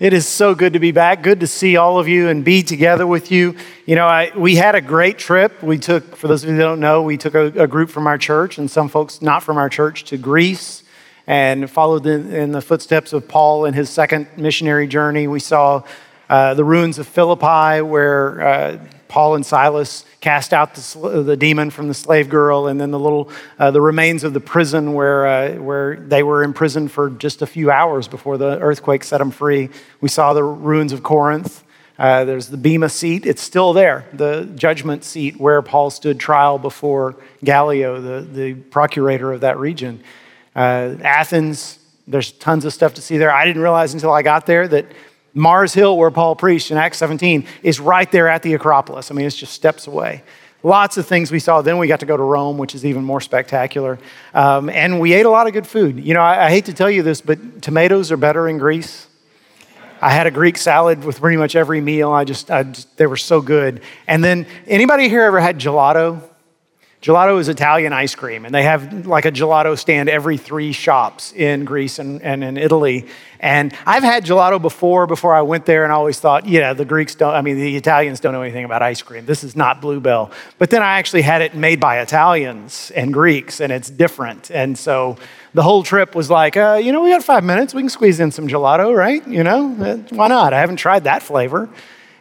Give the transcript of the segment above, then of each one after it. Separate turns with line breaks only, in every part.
It is so good to be back. Good to see all of you and be together with you. You know, I, we had a great trip. We took, for those of you that don't know, we took a, a group from our church and some folks not from our church to Greece and followed in, in the footsteps of Paul in his second missionary journey. We saw uh, the ruins of Philippi where uh, Paul and Silas cast out the, the, demon from the slave girl, and then the little uh, the remains of the prison where uh, where they were imprisoned for just a few hours before the earthquake set them free. We saw the ruins of Corinth. Uh, there's the Bema seat; it's still there, the judgment seat where Paul stood trial before Gallio, the the procurator of that region. Uh, Athens. There's tons of stuff to see there. I didn't realize until I got there that Mars Hill, where Paul preached in Acts 17, is right there at the Acropolis. I mean, it's just steps away. Lots of things we saw. Then we got to go to Rome, which is even more spectacular. Um, and we ate a lot of good food. You know, I, I hate to tell you this, but tomatoes are better in Greece. I had a Greek salad with pretty much every meal. I just, I just, they were so good. And then, anybody here ever had gelato? Gelato is Italian ice cream, and they have like a gelato stand every three shops in Greece and, and in Italy. And I've had gelato before, before I went there, and I always thought, yeah, the Greeks don't, I mean, the Italians don't know anything about ice cream. This is not Blue Bell. But then I actually had it made by Italians and Greeks, and it's different. And so the whole trip was like, uh, you know, we got five minutes, we can squeeze in some gelato, right? You know, uh, why not? I haven't tried that flavor.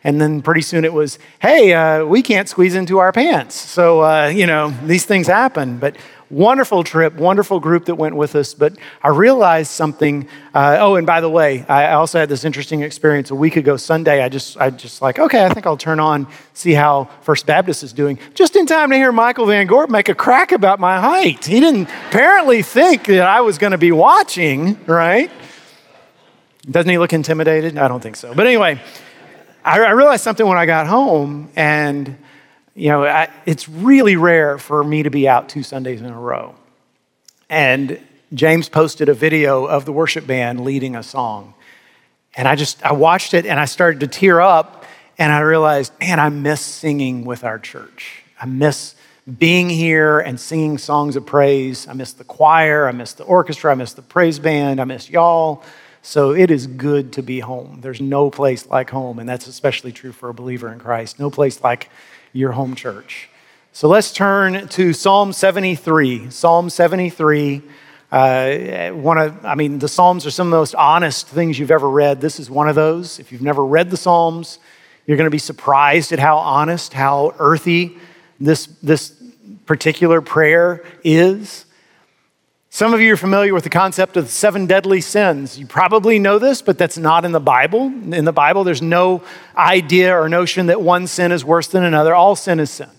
And then pretty soon it was, hey, uh, we can't squeeze into our pants. So, uh, you know, these things happen. But wonderful trip, wonderful group that went with us. But I realized something. Uh, oh, and by the way, I also had this interesting experience a week ago, Sunday. I just, I just like, okay, I think I'll turn on, see how First Baptist is doing. Just in time to hear Michael Van Gorp make a crack about my height. He didn't apparently think that I was going to be watching, right? Doesn't he look intimidated? I don't think so. But anyway, I, I realized something when I got home, and you know, I, it's really rare for me to be out two Sundays in a row. And James posted a video of the worship band leading a song. And I just, I watched it and I started to tear up and I realized, man, I miss singing with our church. I miss being here and singing songs of praise. I miss the choir. I miss the orchestra. I miss the praise band. I miss y'all. So it is good to be home. There's no place like home, and that's especially true for a believer in Christ. No place like your home church. So let's turn to Psalm 73. Psalm 73. Uh, one of, I mean, the Psalms are some of the most honest things you've ever read. This is one of those. If you've never read the Psalms, you're going to be surprised at how honest, how earthy this, this particular prayer is. Some of you are familiar with the concept of the seven deadly sins. You probably know this, but that's not in the Bible. In the Bible, there's no idea or notion that one sin is worse than another. All sin is sin,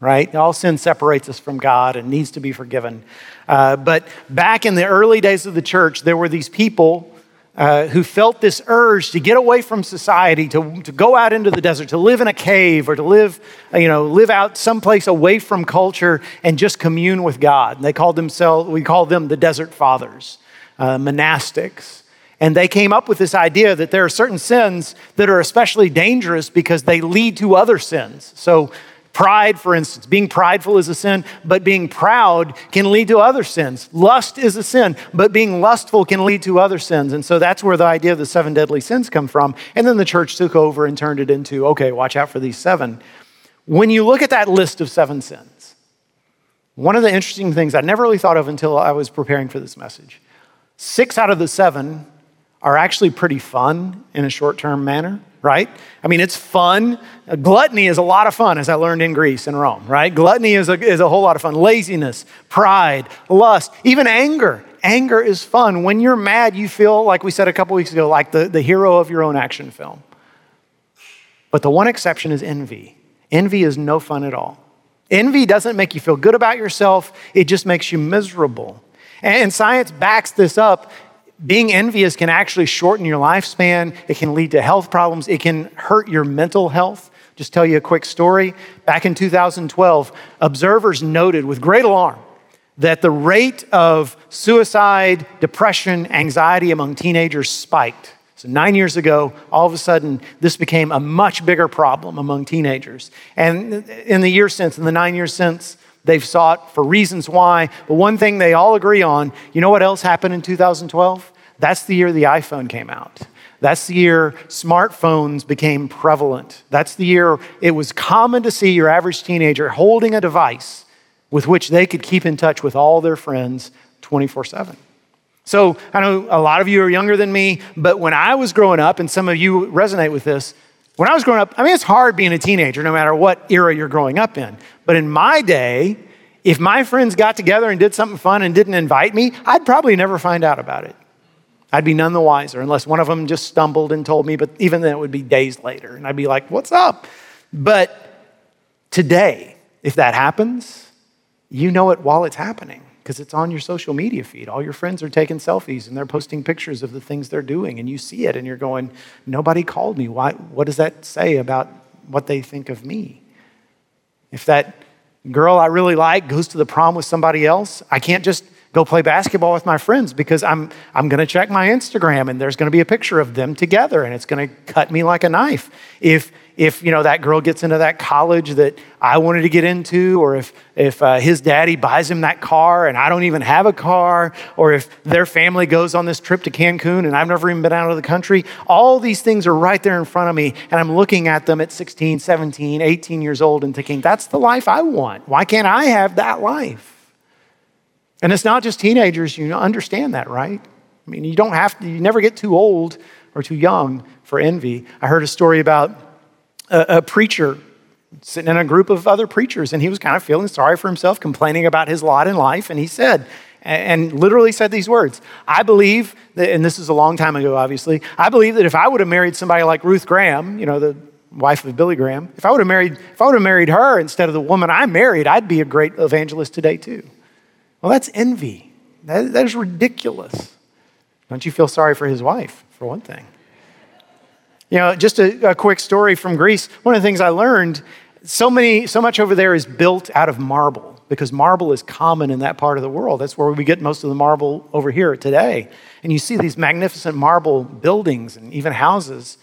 right? All sin separates us from God and needs to be forgiven. Uh, but back in the early days of the church, there were these people uh, who felt this urge to get away from society, to, to go out into the desert, to live in a cave or to live, uh, you know, live out someplace away from culture and just commune with God. And they called themselves, we call them the desert fathers, uh, monastics. And they came up with this idea that there are certain sins that are especially dangerous because they lead to other sins. So Pride, for instance, being prideful is a sin, but being proud can lead to other sins. Lust is a sin, but being lustful can lead to other sins. And so that's where the idea of the seven deadly sins come from. And then the church took over and turned it into okay, watch out for these seven. When you look at that list of seven sins, one of the interesting things I never really thought of until I was preparing for this message six out of the seven are actually pretty fun in a short term manner right? I mean, it's fun. Gluttony is a lot of fun, as I learned in Greece and Rome, right? Gluttony is a, is a whole lot of fun. Laziness, pride, lust, even anger. Anger is fun. When you're mad, you feel, like we said a couple weeks ago, like the, the hero of your own action film. But the one exception is envy. Envy is no fun at all. Envy doesn't make you feel good about yourself, it just makes you miserable. And science backs this up being envious can actually shorten your lifespan. It can lead to health problems. It can hurt your mental health. Just tell you a quick story. Back in 2012, observers noted with great alarm that the rate of suicide, depression, anxiety among teenagers spiked. So, nine years ago, all of a sudden, this became a much bigger problem among teenagers. And in the years since, in the nine years since, they've sought for reasons why. But one thing they all agree on you know what else happened in 2012? That's the year the iPhone came out. That's the year smartphones became prevalent. That's the year it was common to see your average teenager holding a device with which they could keep in touch with all their friends 24 7. So I know a lot of you are younger than me, but when I was growing up, and some of you resonate with this, when I was growing up, I mean, it's hard being a teenager no matter what era you're growing up in. But in my day, if my friends got together and did something fun and didn't invite me, I'd probably never find out about it. I'd be none the wiser unless one of them just stumbled and told me, but even then it would be days later. And I'd be like, what's up? But today, if that happens, you know it while it's happening because it's on your social media feed. All your friends are taking selfies and they're posting pictures of the things they're doing, and you see it and you're going, Nobody called me. Why, what does that say about what they think of me? If that girl I really like goes to the prom with somebody else, I can't just go play basketball with my friends because I'm, I'm going to check my Instagram and there's going to be a picture of them together and it's going to cut me like a knife. If, if you know, that girl gets into that college that I wanted to get into, or if, if uh, his daddy buys him that car and I don't even have a car, or if their family goes on this trip to Cancun and I've never even been out of the country, all these things are right there in front of me. And I'm looking at them at 16, 17, 18 years old and thinking, that's the life I want. Why can't I have that life? And it's not just teenagers, you understand that, right? I mean, you don't have to, you never get too old or too young for envy. I heard a story about a, a preacher sitting in a group of other preachers, and he was kind of feeling sorry for himself, complaining about his lot in life. And he said, and literally said these words I believe that, and this is a long time ago, obviously, I believe that if I would have married somebody like Ruth Graham, you know, the wife of Billy Graham, if I would have married, if I would have married her instead of the woman I married, I'd be a great evangelist today too. Well, that's envy. That, that is ridiculous. Don't you feel sorry for his wife, for one thing? You know, just a, a quick story from Greece. One of the things I learned so many so much over there is built out of marble because marble is common in that part of the world that's where we get most of the marble over here today and you see these magnificent marble buildings and even houses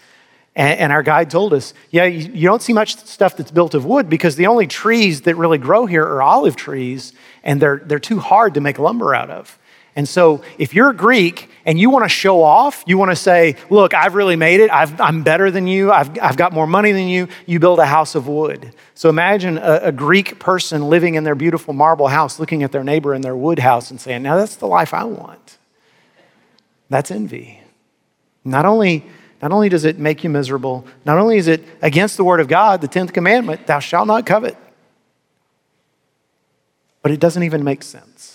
and, our guide told us yeah you, don't see much stuff that's built of wood because the only trees that really grow here are olive trees and they're, they're too hard to make lumber out of. And so, if you're Greek and you want to show off, you want to say, Look, I've really made it. i am better than you. I've, I've got more money than you. You build a house of wood. So, imagine a, a Greek person living in their beautiful marble house, looking at their neighbor in their wood house and saying, Now that's the life I want. That's envy. Not only, not only does it make you miserable, not only is it against the word of God, the 10th commandment, thou shalt not covet but it doesn't even make sense.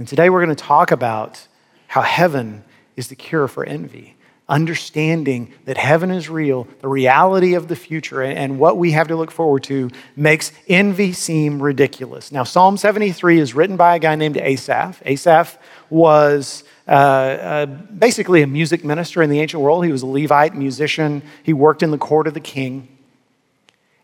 And today we're going to talk about how heaven is the cure for envy. Understanding that heaven is real, the reality of the future, and what we have to look forward to makes envy seem ridiculous. Now, Psalm 73 is written by a guy named Asaph. Asaph was uh, uh, basically a music minister in the ancient world. He was a Levite musician, he worked in the court of the king.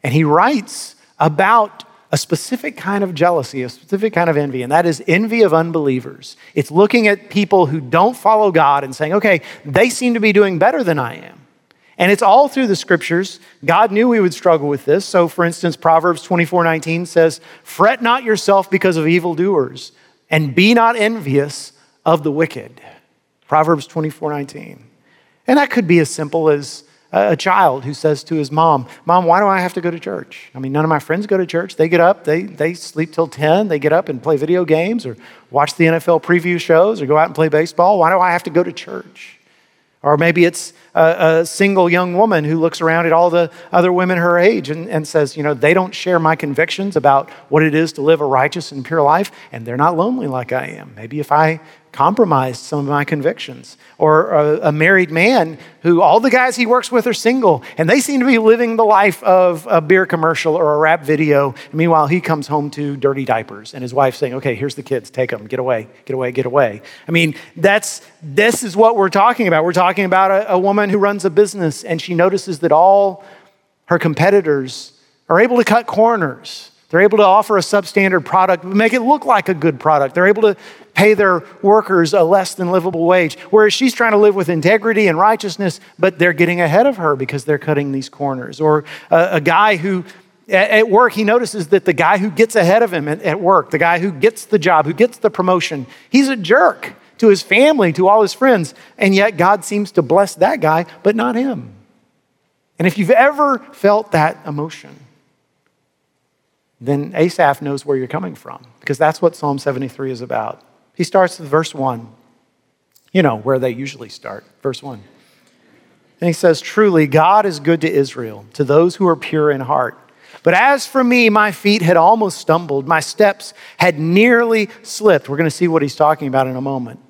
And he writes about a specific kind of jealousy, a specific kind of envy, and that is envy of unbelievers. It's looking at people who don't follow God and saying, okay, they seem to be doing better than I am. And it's all through the scriptures. God knew we would struggle with this. So, for instance, Proverbs 24 19 says, Fret not yourself because of evildoers, and be not envious of the wicked. Proverbs 24 19. And that could be as simple as a child who says to his mom, Mom, why do I have to go to church? I mean, none of my friends go to church. They get up, they, they sleep till 10, they get up and play video games or watch the NFL preview shows or go out and play baseball. Why do I have to go to church? Or maybe it's a, a single young woman who looks around at all the other women her age and, and says, You know, they don't share my convictions about what it is to live a righteous and pure life, and they're not lonely like I am. Maybe if I compromised some of my convictions. Or a, a, married man who all the guys he works with are single and they seem to be living the life of a beer commercial or a rap video. And meanwhile, he comes home to dirty diapers and his wife saying, okay, here's the kids, take them, get away, get away, get away. I mean, that's, this is what we're talking about. We're talking about a, a woman who runs a business and she notices that all her competitors are able to cut corners. They're able to offer a substandard product, make it look like a good product. They're able to pay their workers a less than livable wage. Whereas she's trying to live with integrity and righteousness, but they're getting ahead of her because they're cutting these corners. Or a, a guy who at work, he notices that the guy who gets ahead of him at, work, the guy who gets the job, who gets the promotion, he's a jerk to his family, to all his friends. And yet God seems to bless that guy, but not him. And if you've ever felt that emotion, then Asaph knows where you're coming from because that's what Psalm 73 is about. He starts with verse 1. You know, where they usually start. Verse 1. And he says, Truly, God is good to Israel, to those who are pure in heart. But as for me, my feet had almost stumbled, my steps had nearly slipped. We're going to see what he's talking about in a moment.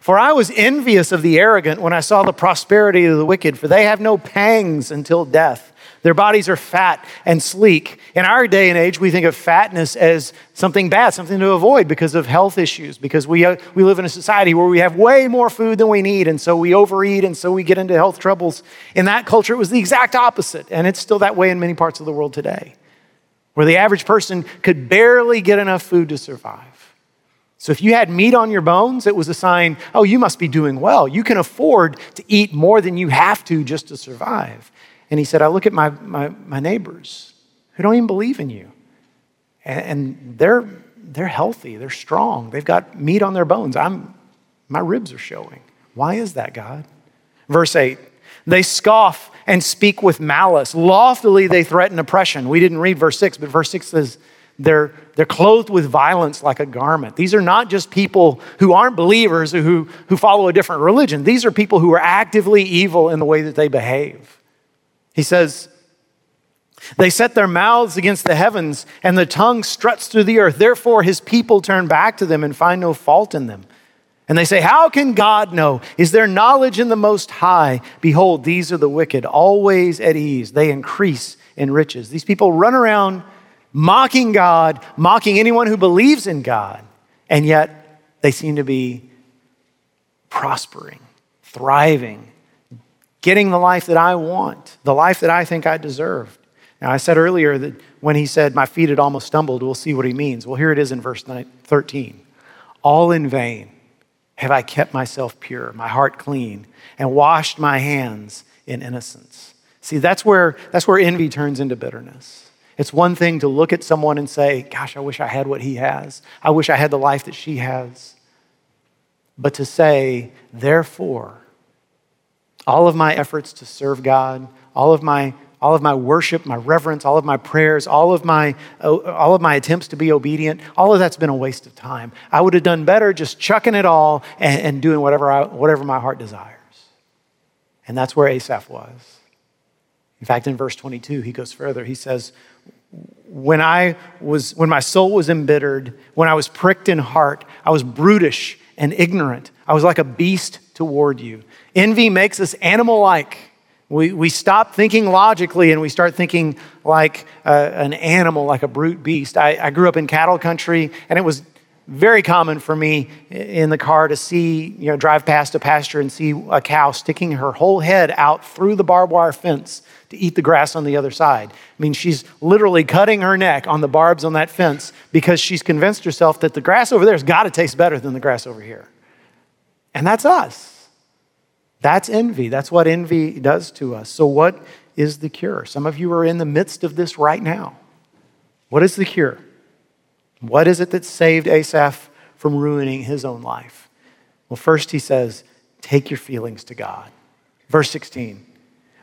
For I was envious of the arrogant when I saw the prosperity of the wicked, for they have no pangs until death. Their bodies are fat and sleek. In our day and age, we think of fatness as something bad, something to avoid because of health issues, because we, uh, we live in a society where we have way more food than we need, and so we overeat, and so we get into health troubles. In that culture, it was the exact opposite, and it's still that way in many parts of the world today, where the average person could barely get enough food to survive. So if you had meat on your bones, it was a sign, oh, you must be doing well. You can afford to eat more than you have to just to survive. And he said, I look at my, my, my neighbors who don't even believe in you. And, and they're, they're healthy, they're strong, they've got meat on their bones. I'm, my ribs are showing. Why is that, God? Verse 8 They scoff and speak with malice. Loftily they threaten oppression. We didn't read verse 6, but verse 6 says, they're, they're clothed with violence like a garment. These are not just people who aren't believers who, who follow a different religion. These are people who are actively evil in the way that they behave. He says, They set their mouths against the heavens, and the tongue struts through the earth. Therefore, his people turn back to them and find no fault in them. And they say, How can God know? Is there knowledge in the Most High? Behold, these are the wicked, always at ease. They increase in riches. These people run around mocking God, mocking anyone who believes in God, and yet they seem to be prospering, thriving, getting the life that I want, the life that I think I deserve. Now, I said earlier that when he said, My feet had almost stumbled, we'll see what he means. Well, here it is in verse 13. All in vain have I kept myself pure, my heart clean, and washed my hands in innocence. See, that's where, that's where envy turns into bitterness. It's one thing to look at someone and say, Gosh, I wish I had what he has. I wish I had the life that she has. But to say, Therefore, all of my efforts to serve God, all of my all of my worship, my reverence, all of my prayers, all of my, uh, all of my attempts to be obedient, all of that's been a waste of time. I would have done better just chucking it all and, and doing whatever, I, whatever my heart desires. And that's where Asaph was. In fact, in verse 22, he goes further. He says, when I was when my soul was embittered, when I was pricked in heart, I was brutish and ignorant. I was like a beast toward you. Envy makes us animal like. We, we stop thinking logically and we start thinking like uh, an animal, like a brute beast. I, I grew up in cattle country, and it was very common for me in the car to see, you know, drive past a pasture and see a cow sticking her whole head out through the barbed wire fence to eat the grass on the other side. I mean, she's literally cutting her neck on the barbs on that fence because she's convinced herself that the grass over there has got to taste better than the grass over here. And that's us. That's envy. That's what envy does to us. So, what is the cure? Some of you are in the midst of this right now. What is the cure? What is it that saved Asaph from ruining his own life? Well, first he says, Take your feelings to God. Verse 16.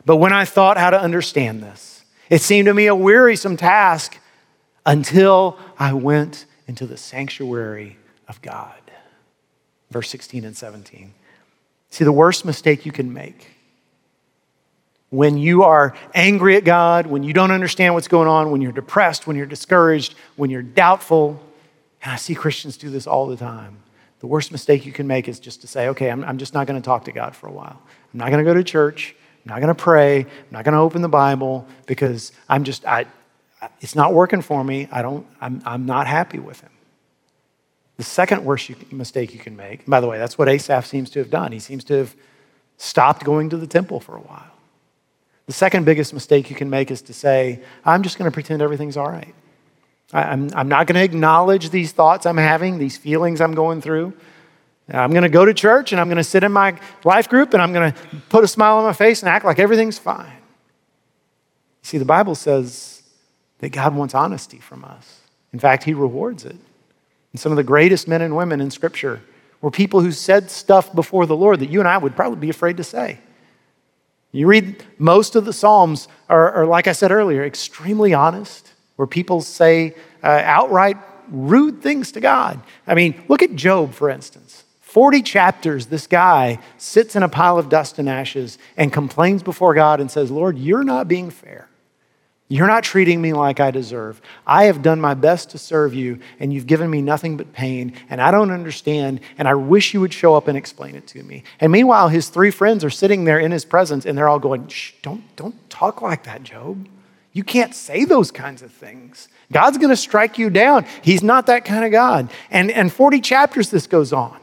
But when I thought how to understand this, it seemed to me a wearisome task until I went into the sanctuary of God. Verse 16 and 17. See, the worst mistake you can make when you are angry at God, when you don't understand what's going on, when you're depressed, when you're discouraged, when you're doubtful, and I see Christians do this all the time. The worst mistake you can make is just to say, okay, I'm, I'm just not going to talk to God for a while. I'm not going to go to church. I'm not going to pray. I'm not going to open the Bible because I'm just, I, it's not working for me. I don't, I'm, I'm not happy with him. The second worst mistake you can make, by the way, that's what Asaph seems to have done. He seems to have stopped going to the temple for a while. The second biggest mistake you can make is to say, I'm just going to pretend everything's all right. I'm, I'm not going to acknowledge these thoughts I'm having, these feelings I'm going through. I'm going to go to church and I'm going to sit in my life group and I'm going to put a smile on my face and act like everything's fine. See, the Bible says that God wants honesty from us. In fact, He rewards it. And some of the greatest men and women in Scripture were people who said stuff before the Lord that you and I would probably be afraid to say. You read most of the Psalms are, are like I said earlier, extremely honest, where people say uh, outright rude things to God. I mean, look at Job, for instance. 40 chapters, this guy sits in a pile of dust and ashes and complains before God and says, Lord, you're not being fair. You're not treating me like I deserve. I have done my best to serve you, and you've given me nothing but pain, and I don't understand, and I wish you would show up and explain it to me. And meanwhile, his three friends are sitting there in his presence, and they're all going, Shh, don't, don't talk like that, Job. You can't say those kinds of things. God's going to strike you down. He's not that kind of God. And, and 40 chapters this goes on.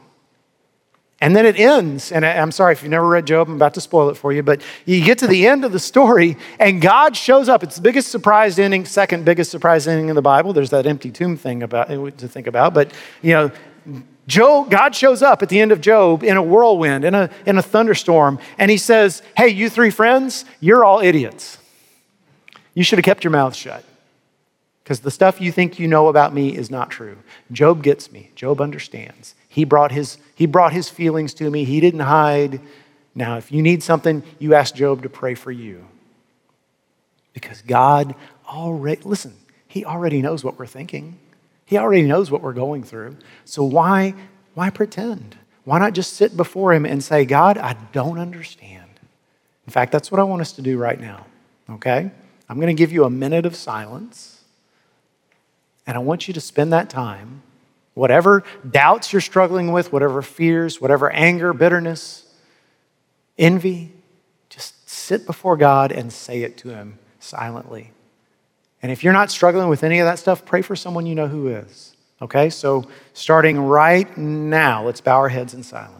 And then it ends, and I'm sorry if you've never read Job, I'm about to spoil it for you, but you get to the end of the story, and God shows up. It's the biggest surprise ending, second biggest surprise ending in the Bible. There's that empty tomb thing about eh, to think about, but you know, Job, God shows up at the end of Job in a whirlwind, in a, in a thunderstorm, and he says, Hey, you three friends, you're all idiots. You should have kept your mouth shut because the stuff you think you know about me is not true. Job gets me, Job understands. He brought his, he brought his feelings to me, he didn't hide. Now, if you need something, you ask Job to pray for you. Because God already, listen, he already knows what we're thinking. He already knows what we're going through. So why, why pretend? Why not just sit before him and say, God, I don't understand. In fact, that's what I want us to do right now. Okay? I'm going to give you a minute of silence. And I want you to spend that time Whatever doubts you're struggling with, whatever fears, whatever anger, bitterness, envy, just sit before God and say it to Him silently. And if you're not struggling with any of that stuff, pray for someone you know who is. Okay? So, starting right now, let's bow our heads in silence.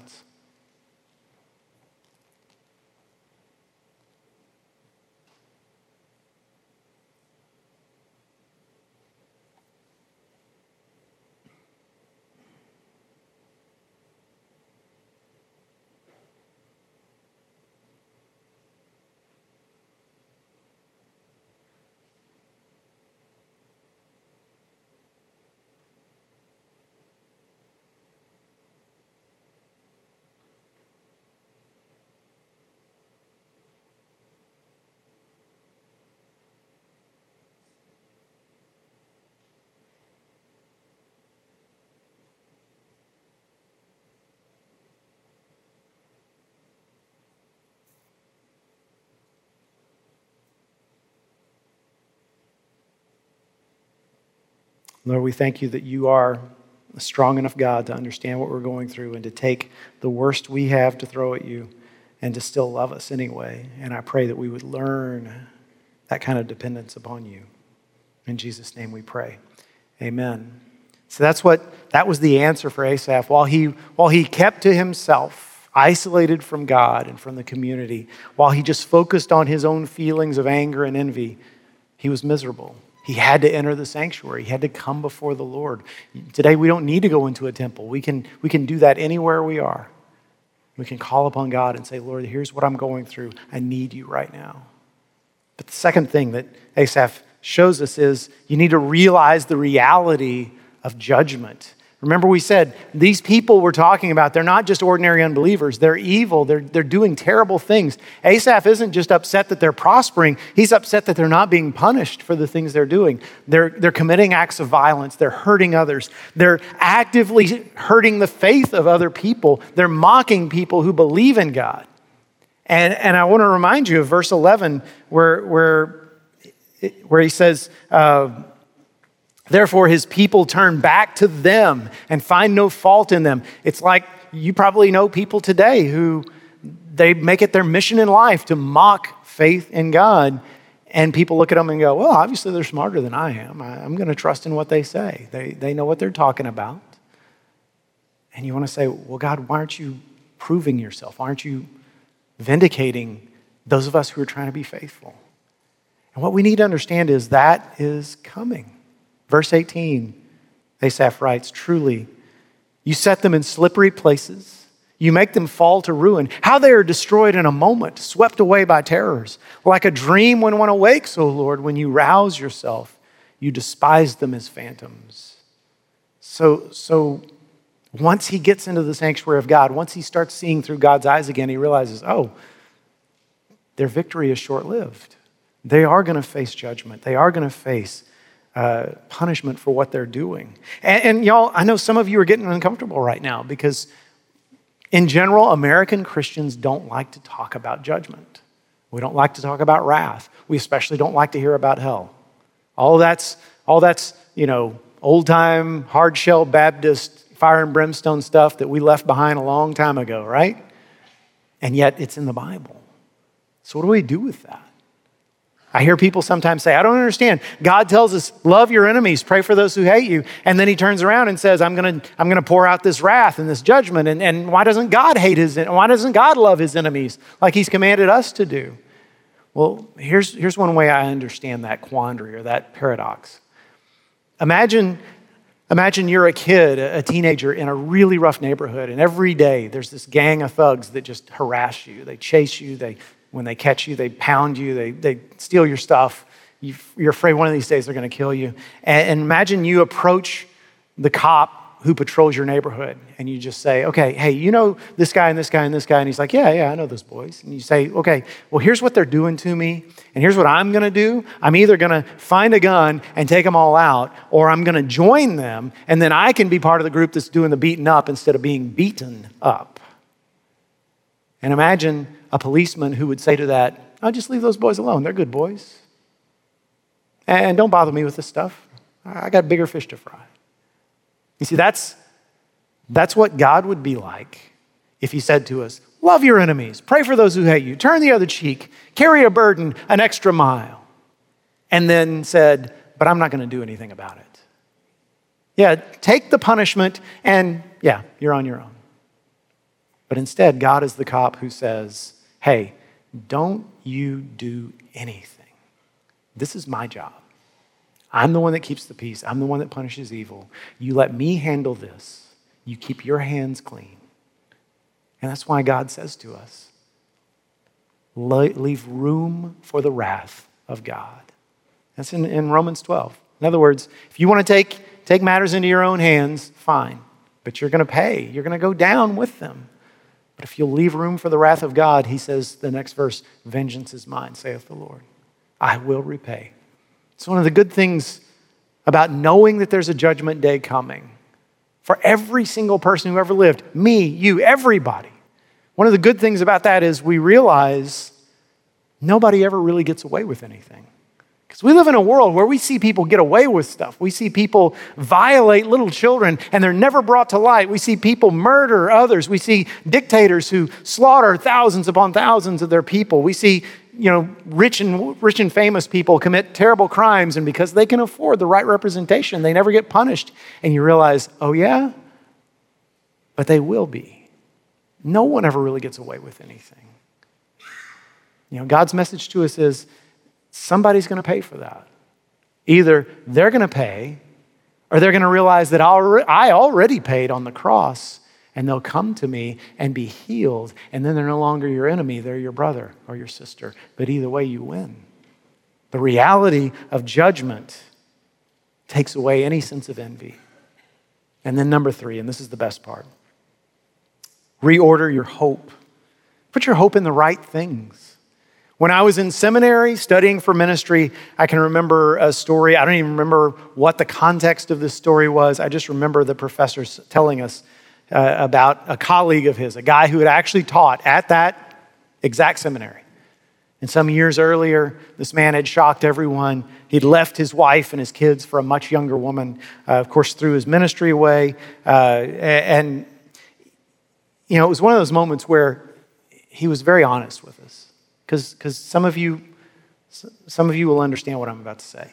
Lord, we thank you that you are a strong enough God to understand what we're going through and to take the worst we have to throw at you and to still love us anyway. And I pray that we would learn that kind of dependence upon you. In Jesus' name we pray. Amen. So that's what that was the answer for Asaph. While he while he kept to himself, isolated from God and from the community, while he just focused on his own feelings of anger and envy, he was miserable. He had to enter the sanctuary. He had to come before the Lord. Today, we don't need to go into a temple. We can, we can do that anywhere we are. We can call upon God and say, Lord, here's what I'm going through. I need you right now. But the second thing that Asaph shows us is you need to realize the reality of judgment Remember, we said these people we're talking about, they're not just ordinary unbelievers. They're evil. They're, they're doing terrible things. Asaph isn't just upset that they're prospering, he's upset that they're not being punished for the things they're doing. They're, they're committing acts of violence, they're hurting others, they're actively hurting the faith of other people, they're mocking people who believe in God. And, and I want to remind you of verse 11 where, where, where he says, uh, Therefore, his people turn back to them and find no fault in them. It's like you probably know people today who they make it their mission in life to mock faith in God. And people look at them and go, well, obviously they're smarter than I am. I'm going to trust in what they say. They, they know what they're talking about. And you want to say, well, God, why aren't you proving yourself? Why aren't you vindicating those of us who are trying to be faithful? And what we need to understand is that is coming. Verse 18, Asaph writes, Truly, you set them in slippery places. You make them fall to ruin. How they are destroyed in a moment, swept away by terrors. Like a dream when one awakes, O Lord, when you rouse yourself, you despise them as phantoms. So, so Once he gets into the sanctuary of God, once he starts seeing through God's eyes again, he realizes, oh, their victory is short lived. They are going to face judgment, they are going to face uh, punishment for what they're doing. And, and y'all, I know some of you are getting uncomfortable right now because, in general, American Christians don't like to talk about judgment. We don't like to talk about wrath. We especially don't like to hear about hell. All that's, all that's you know, old time, hard shell Baptist, fire and brimstone stuff that we left behind a long time ago, right? And yet it's in the Bible. So, what do we do with that? I hear people sometimes say, I don't understand. God tells us, love your enemies, pray for those who hate you. And then he turns around and says, I'm to I'm to pour out this wrath and this judgment. And, and why doesn't God hate his, why doesn't God love his enemies like he's commanded us to do? Well, here's, here's one way I understand that quandary or that paradox. Imagine, imagine you're a kid, a teenager in a really rough neighborhood, and every day there's this gang of thugs that just harass you. They chase you, they when they catch you, they pound you, they, they steal your stuff. You, are afraid one of these days they're going to kill you. And, and imagine you approach the cop who patrols your neighborhood and you just say, okay, hey, you know this guy and this guy and this guy. And he's like, yeah, yeah, I know those boys. And you say, okay, well, here's what they're doing to me. And here's what I'm going to do. I'm either going to find a gun and take them all out, or I'm going to join them. And then I can be part of the group that's doing the beating up instead of being beaten up. And imagine a policeman who would say to that, I'll just leave those boys alone. They're good boys. And don't bother me with this stuff. I got bigger fish to fry. You see, that's, that's what God would be like if He said to us, Love your enemies, pray for those who hate you, turn the other cheek, carry a burden an extra mile, and then said, But I'm not going to do anything about it. Yeah, take the punishment, and yeah, you're on your own. But instead, God is the cop who says, hey, don't you do anything. This is my job. I'm the one that keeps the peace. I'm the one that punishes evil. You let me handle this. You keep your hands clean. And that's why God says to us leave room for the wrath of God. That's in, in Romans 12. In other words, if you want to take, take matters into your own hands, fine. But you're going to pay, you're going to go down with them. But if you'll leave room for the wrath of God, he says, the next verse, vengeance is mine, saith the Lord. I will repay. It's one of the good things about knowing that there's a judgment day coming for every single person who ever lived me, you, everybody. One of the good things about that is we realize nobody ever really gets away with anything. Because we live in a world where we see people get away with stuff. We see people violate little children and they're never brought to light. We see people murder others. We see dictators who slaughter thousands upon thousands of their people. We see you know, rich and, rich and famous people commit terrible crimes, and because they can afford the right representation, they never get punished. And you realize, oh, yeah? But they will be. No one ever really gets away with anything. You know, God's message to us is somebody's going to pay for that. Either they're going to pay, or they're going to realize that I already paid on the cross, and they'll come to me and be healed, and then they're no longer your enemy, they're your brother or your sister. But either way, you win. The reality of judgment takes away any sense of envy. And then, number three, and this is the best part reorder your hope. Put your hope in the right things. When I was in seminary studying for ministry, I can remember a story. I don't even remember what the context of this story was. I just remember the professor telling us uh, about a colleague of his, a guy who had actually taught at that exact seminary. And some years earlier, this man had shocked everyone. He'd left his wife and his kids for a much younger woman, uh, of course, threw his ministry away. Uh, and, you know, it was one of those moments where he was very honest with us because some of you some of you will understand what I'm about to say.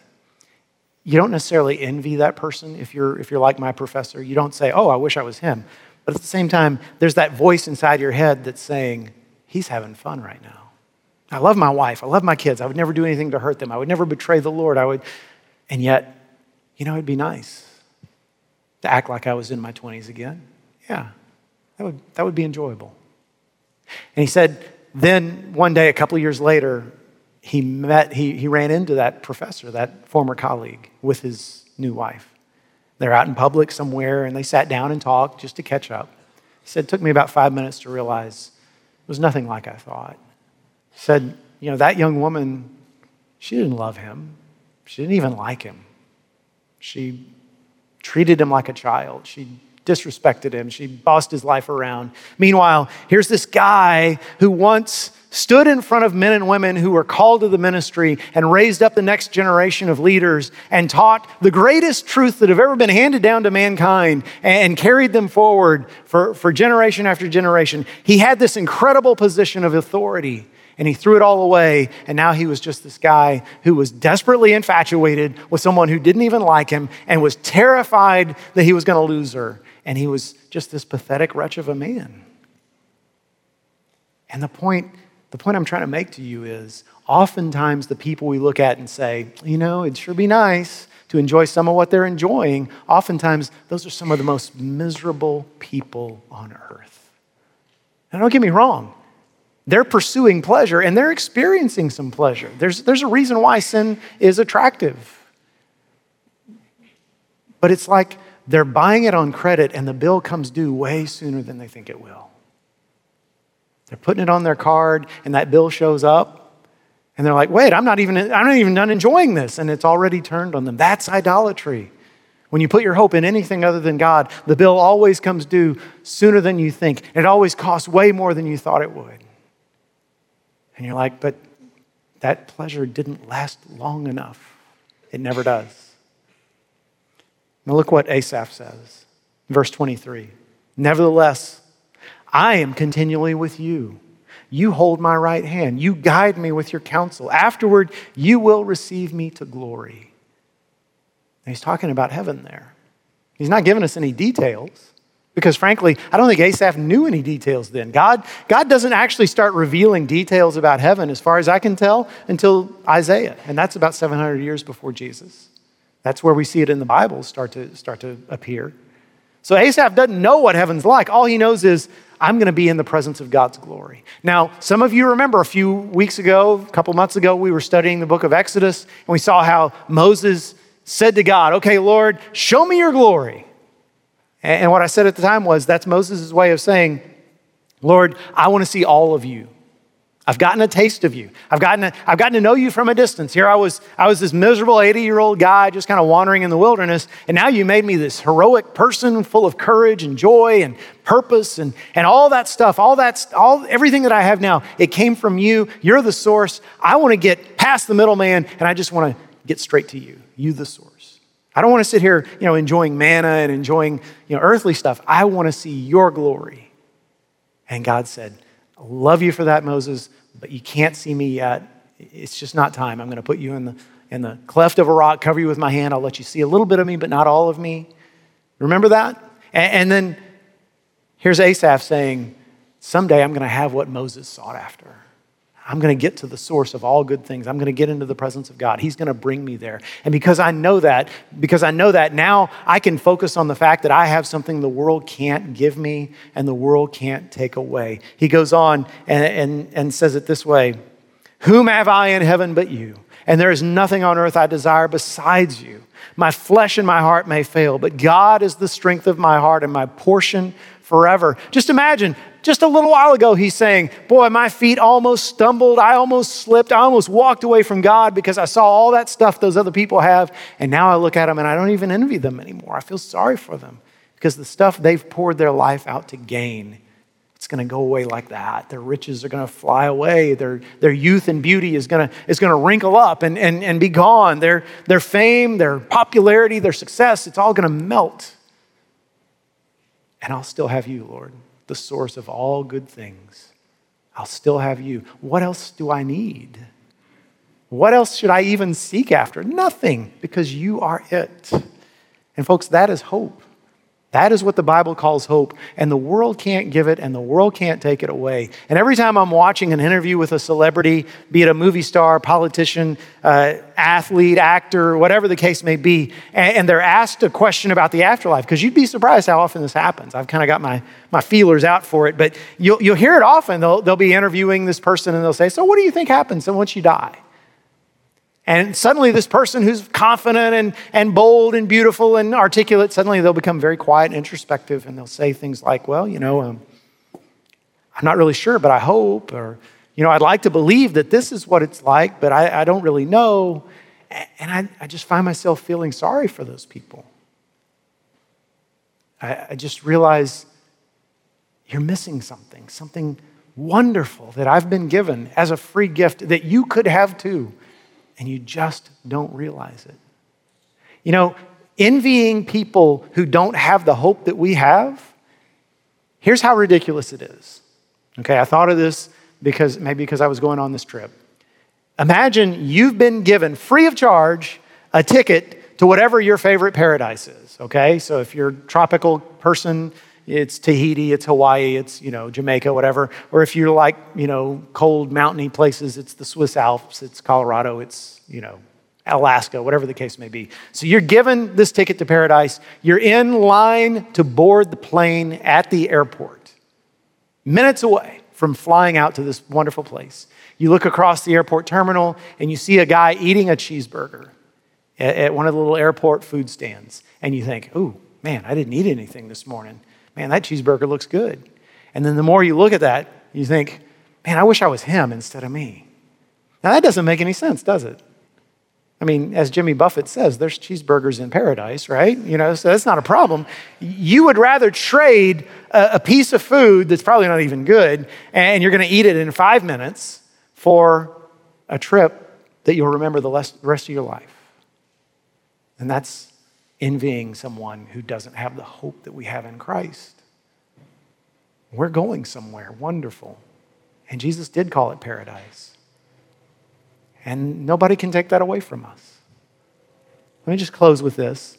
You don't necessarily envy that person if you're if you're like my professor. You don't say, "Oh, I wish I was him." But at the same time, there's that voice inside your head that's saying, "He's having fun right now." I love my wife. I love my kids. I would never do anything to hurt them. I would never betray the Lord. I would and yet, you know, it'd be nice to act like I was in my 20s again. Yeah. That would that would be enjoyable. And he said, then one day, a couple years later, he met, he, he ran into that professor, that former colleague, with his new wife. They're out in public somewhere and they sat down and talked just to catch up. He said, It took me about five minutes to realize it was nothing like I thought. He said, You know, that young woman, she didn't love him, she didn't even like him. She treated him like a child. She disrespected him. She bossed his life around. Meanwhile, here's this guy who once stood in front of men and women who were called to the ministry and raised up the next generation of leaders and taught the greatest truth that have ever been handed down to mankind and carried them forward for, for generation after generation. He had this incredible position of authority and he threw it all away. And now he was just this guy who was desperately infatuated with someone who didn't even like him and was terrified that he was going to lose her. And he was just this pathetic wretch of a man. And the point the point I'm trying to make to you is oftentimes the people we look at and say, you know, it'd sure be nice to enjoy some of what they're enjoying, oftentimes those are some of the most miserable people on earth. Now, don't get me wrong, they're pursuing pleasure and they're experiencing some pleasure. There's, there's a reason why sin is attractive. But it's like they're buying it on credit and the bill comes due way sooner than they think it will. They're putting it on their card, and that bill shows up, and they're like, wait, I'm not even, I'm not even done enjoying this, and it's already turned on them. That's idolatry. When you put your hope in anything other than God, the bill always comes due sooner than you think. It always costs way more than you thought it would. And you're like, but that pleasure didn't last long enough. It never does. Now look what Asaph says, verse 23. Nevertheless, I am continually with you. You hold my right hand. You guide me with your counsel. Afterward, you will receive me to glory. And he's talking about heaven there. He's not giving us any details because, frankly, I don't think Asaph knew any details then. God, God doesn't actually start revealing details about heaven, as far as I can tell, until Isaiah. And that's about 700 years before Jesus. That's where we see it in the Bible start to, start to appear. So Asaph doesn't know what heaven's like. All he knows is I'm going to be in the presence of God's glory. Now, some of you remember a few weeks ago, a couple months ago, we were studying the book of Exodus, and we saw how Moses said to God, Okay, Lord, show me your glory. And what I said at the time was that's Moses' way of saying, Lord, I want to see all of you. I've gotten a taste of you. I've gotten, a, I've gotten to know you from a distance. Here I was, I was this miserable 80 year old guy just kind of wandering in the wilderness, and now you made me this heroic person full of courage and joy and purpose and, and all that stuff, all that, all, everything that I have now, it came from you. You're the source. I want to get past the middleman, and I just want to get straight to you. You, the source. I don't want to sit here, you know, enjoying manna and enjoying, you know, earthly stuff. I want to see your glory. And God said, love you for that, Moses but you can't see me yet. It's just not time. I'm going to put you in the, in the cleft of a rock, cover you with my hand. I'll let you see a little bit of me, but not all of me. Remember that? And, and then here's Asaph saying, Someday I'm going to have what Moses sought after. I'm going to get to the source of all good things. I'm going to get into the presence of God. He's going to bring me there. And because I know that, because I know that, now I can focus on the fact that I have something the world can't give me and the world can't take away. He goes on and, and, and says it this way Whom have I in heaven but you? And there is nothing on earth I desire besides you. My flesh and my heart may fail, but God is the strength of my heart and my portion forever. Just imagine just a little while ago, he's saying, Boy, my feet almost stumbled. I almost slipped. I almost walked away from God because I saw all that stuff those other people have. And now I look at them and I don't even envy them anymore. I feel sorry for them because the stuff they've poured their life out to gain, it's going to go away like that. Their riches are going to fly away. Their, their youth and beauty is going to, is going to wrinkle up and, and, and be gone. Their, their fame, their popularity, their success, it's all going to melt. And I'll still have you, Lord the source of all good things. I'll still have you. What else do I need? What else should I even seek after? Nothing, because you are it. And, folks, that is hope. That is what the Bible calls hope, and the world can't give it, and the world can't take it away. And every time I'm watching an interview with a celebrity, be it a movie star, politician, uh, athlete, actor, whatever the case may be, and, and they're asked a question about the afterlife, because you'd be surprised how often this happens. I've kind of got my, my feelers out for it, but you'll, you'll hear it often. They'll, they'll be interviewing this person, and they'll say, So, what do you think happens once you die? And suddenly, this person who's confident and, and bold and beautiful and articulate, suddenly they'll become very quiet and introspective and they'll say things like, Well, you know, um, I'm not really sure, but I hope, or, you know, I'd like to believe that this is what it's like, but I, I don't really know. And I, I, just find myself feeling sorry for those people. I, I just realize you're missing something, something wonderful that I've been given as a free gift that you could have too, and you just don't realize it. You know, envying people who don't have the hope that we have, here's how ridiculous it is. Okay, I thought of this because maybe because I was going on this trip. Imagine you've been given free of charge a ticket to whatever your favorite paradise is. Okay, so if you're a tropical person, it's Tahiti, it's Hawaii, it's you know Jamaica, whatever. Or if you're like you know cold mountainy places, it's the Swiss Alps, it's Colorado, it's you know Alaska, whatever the case may be. So you're given this ticket to paradise. You're in line to board the plane at the airport minutes away from flying out to this wonderful place. You look across the airport terminal and you see a guy eating a cheeseburger at, one of the little airport food stands. And you think, ooh, man, I didn't eat anything this morning. Man, that cheeseburger looks good. And then the more you look at that, you think, man, I wish I was him instead of me. Now, that doesn't make any sense, does it? I mean, as Jimmy Buffett says, there's cheeseburgers in paradise, right? You know, so that's not a problem. You would rather trade a, a piece of food that's probably not even good, and you're going to eat it in five minutes for a trip that you'll remember the rest of your life. And that's envying someone who doesn't have the hope that we have in Christ. We're going somewhere wonderful. And Jesus did call it paradise. And nobody can take that away from us. Let me just close with this.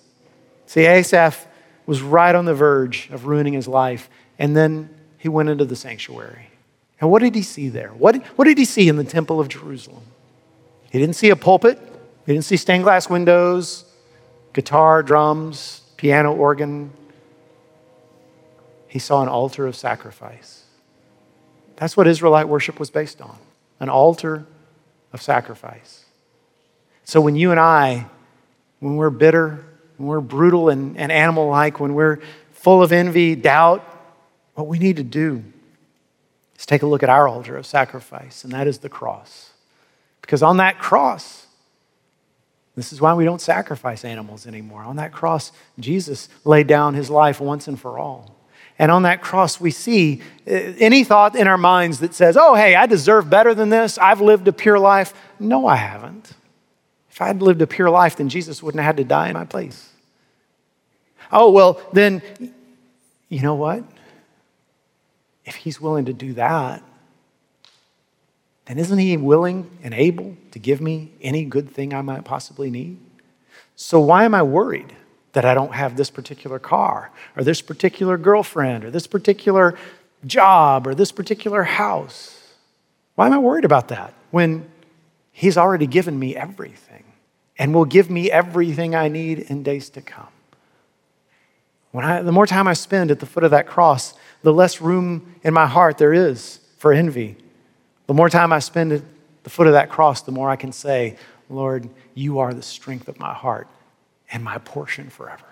See, Asaph was right on the verge of ruining his life, and then he went into the sanctuary. And what did he see there? What, what did he see in the temple of Jerusalem? He didn't see a pulpit, he didn't see stained glass windows, guitar, drums, piano, organ. He saw an altar of sacrifice. That's what Israelite worship was based on an altar of sacrifice. So when you and I, when we're bitter, when we're brutal and, and animal like, when we're full of envy, doubt, what we need to do is take a look at our altar of sacrifice, and that is the cross. Because on that cross, this is why we don't sacrifice animals anymore. On that cross, Jesus laid down his life once and for all. And on that cross, we see uh, any thought in our minds that says, oh, hey, I deserve better than this. I've lived a pure life. No, I haven't. If I'd lived a pure life, then Jesus wouldn't have had to die in my place. Oh, well, then, you know what? If he's willing to do that, then isn't he willing and able to give me any good thing I might possibly need? So why am I worried? that I don't have this particular car or this particular girlfriend or this particular job or this particular house. Why am I worried about that when He's already given me everything and will give me everything I need in days to come? When I, the more time I spend at the foot of that cross, the less room in my heart there is for envy. The more time I spend at the foot of that cross, the more I can say, Lord, you are the strength of my heart and my portion forever.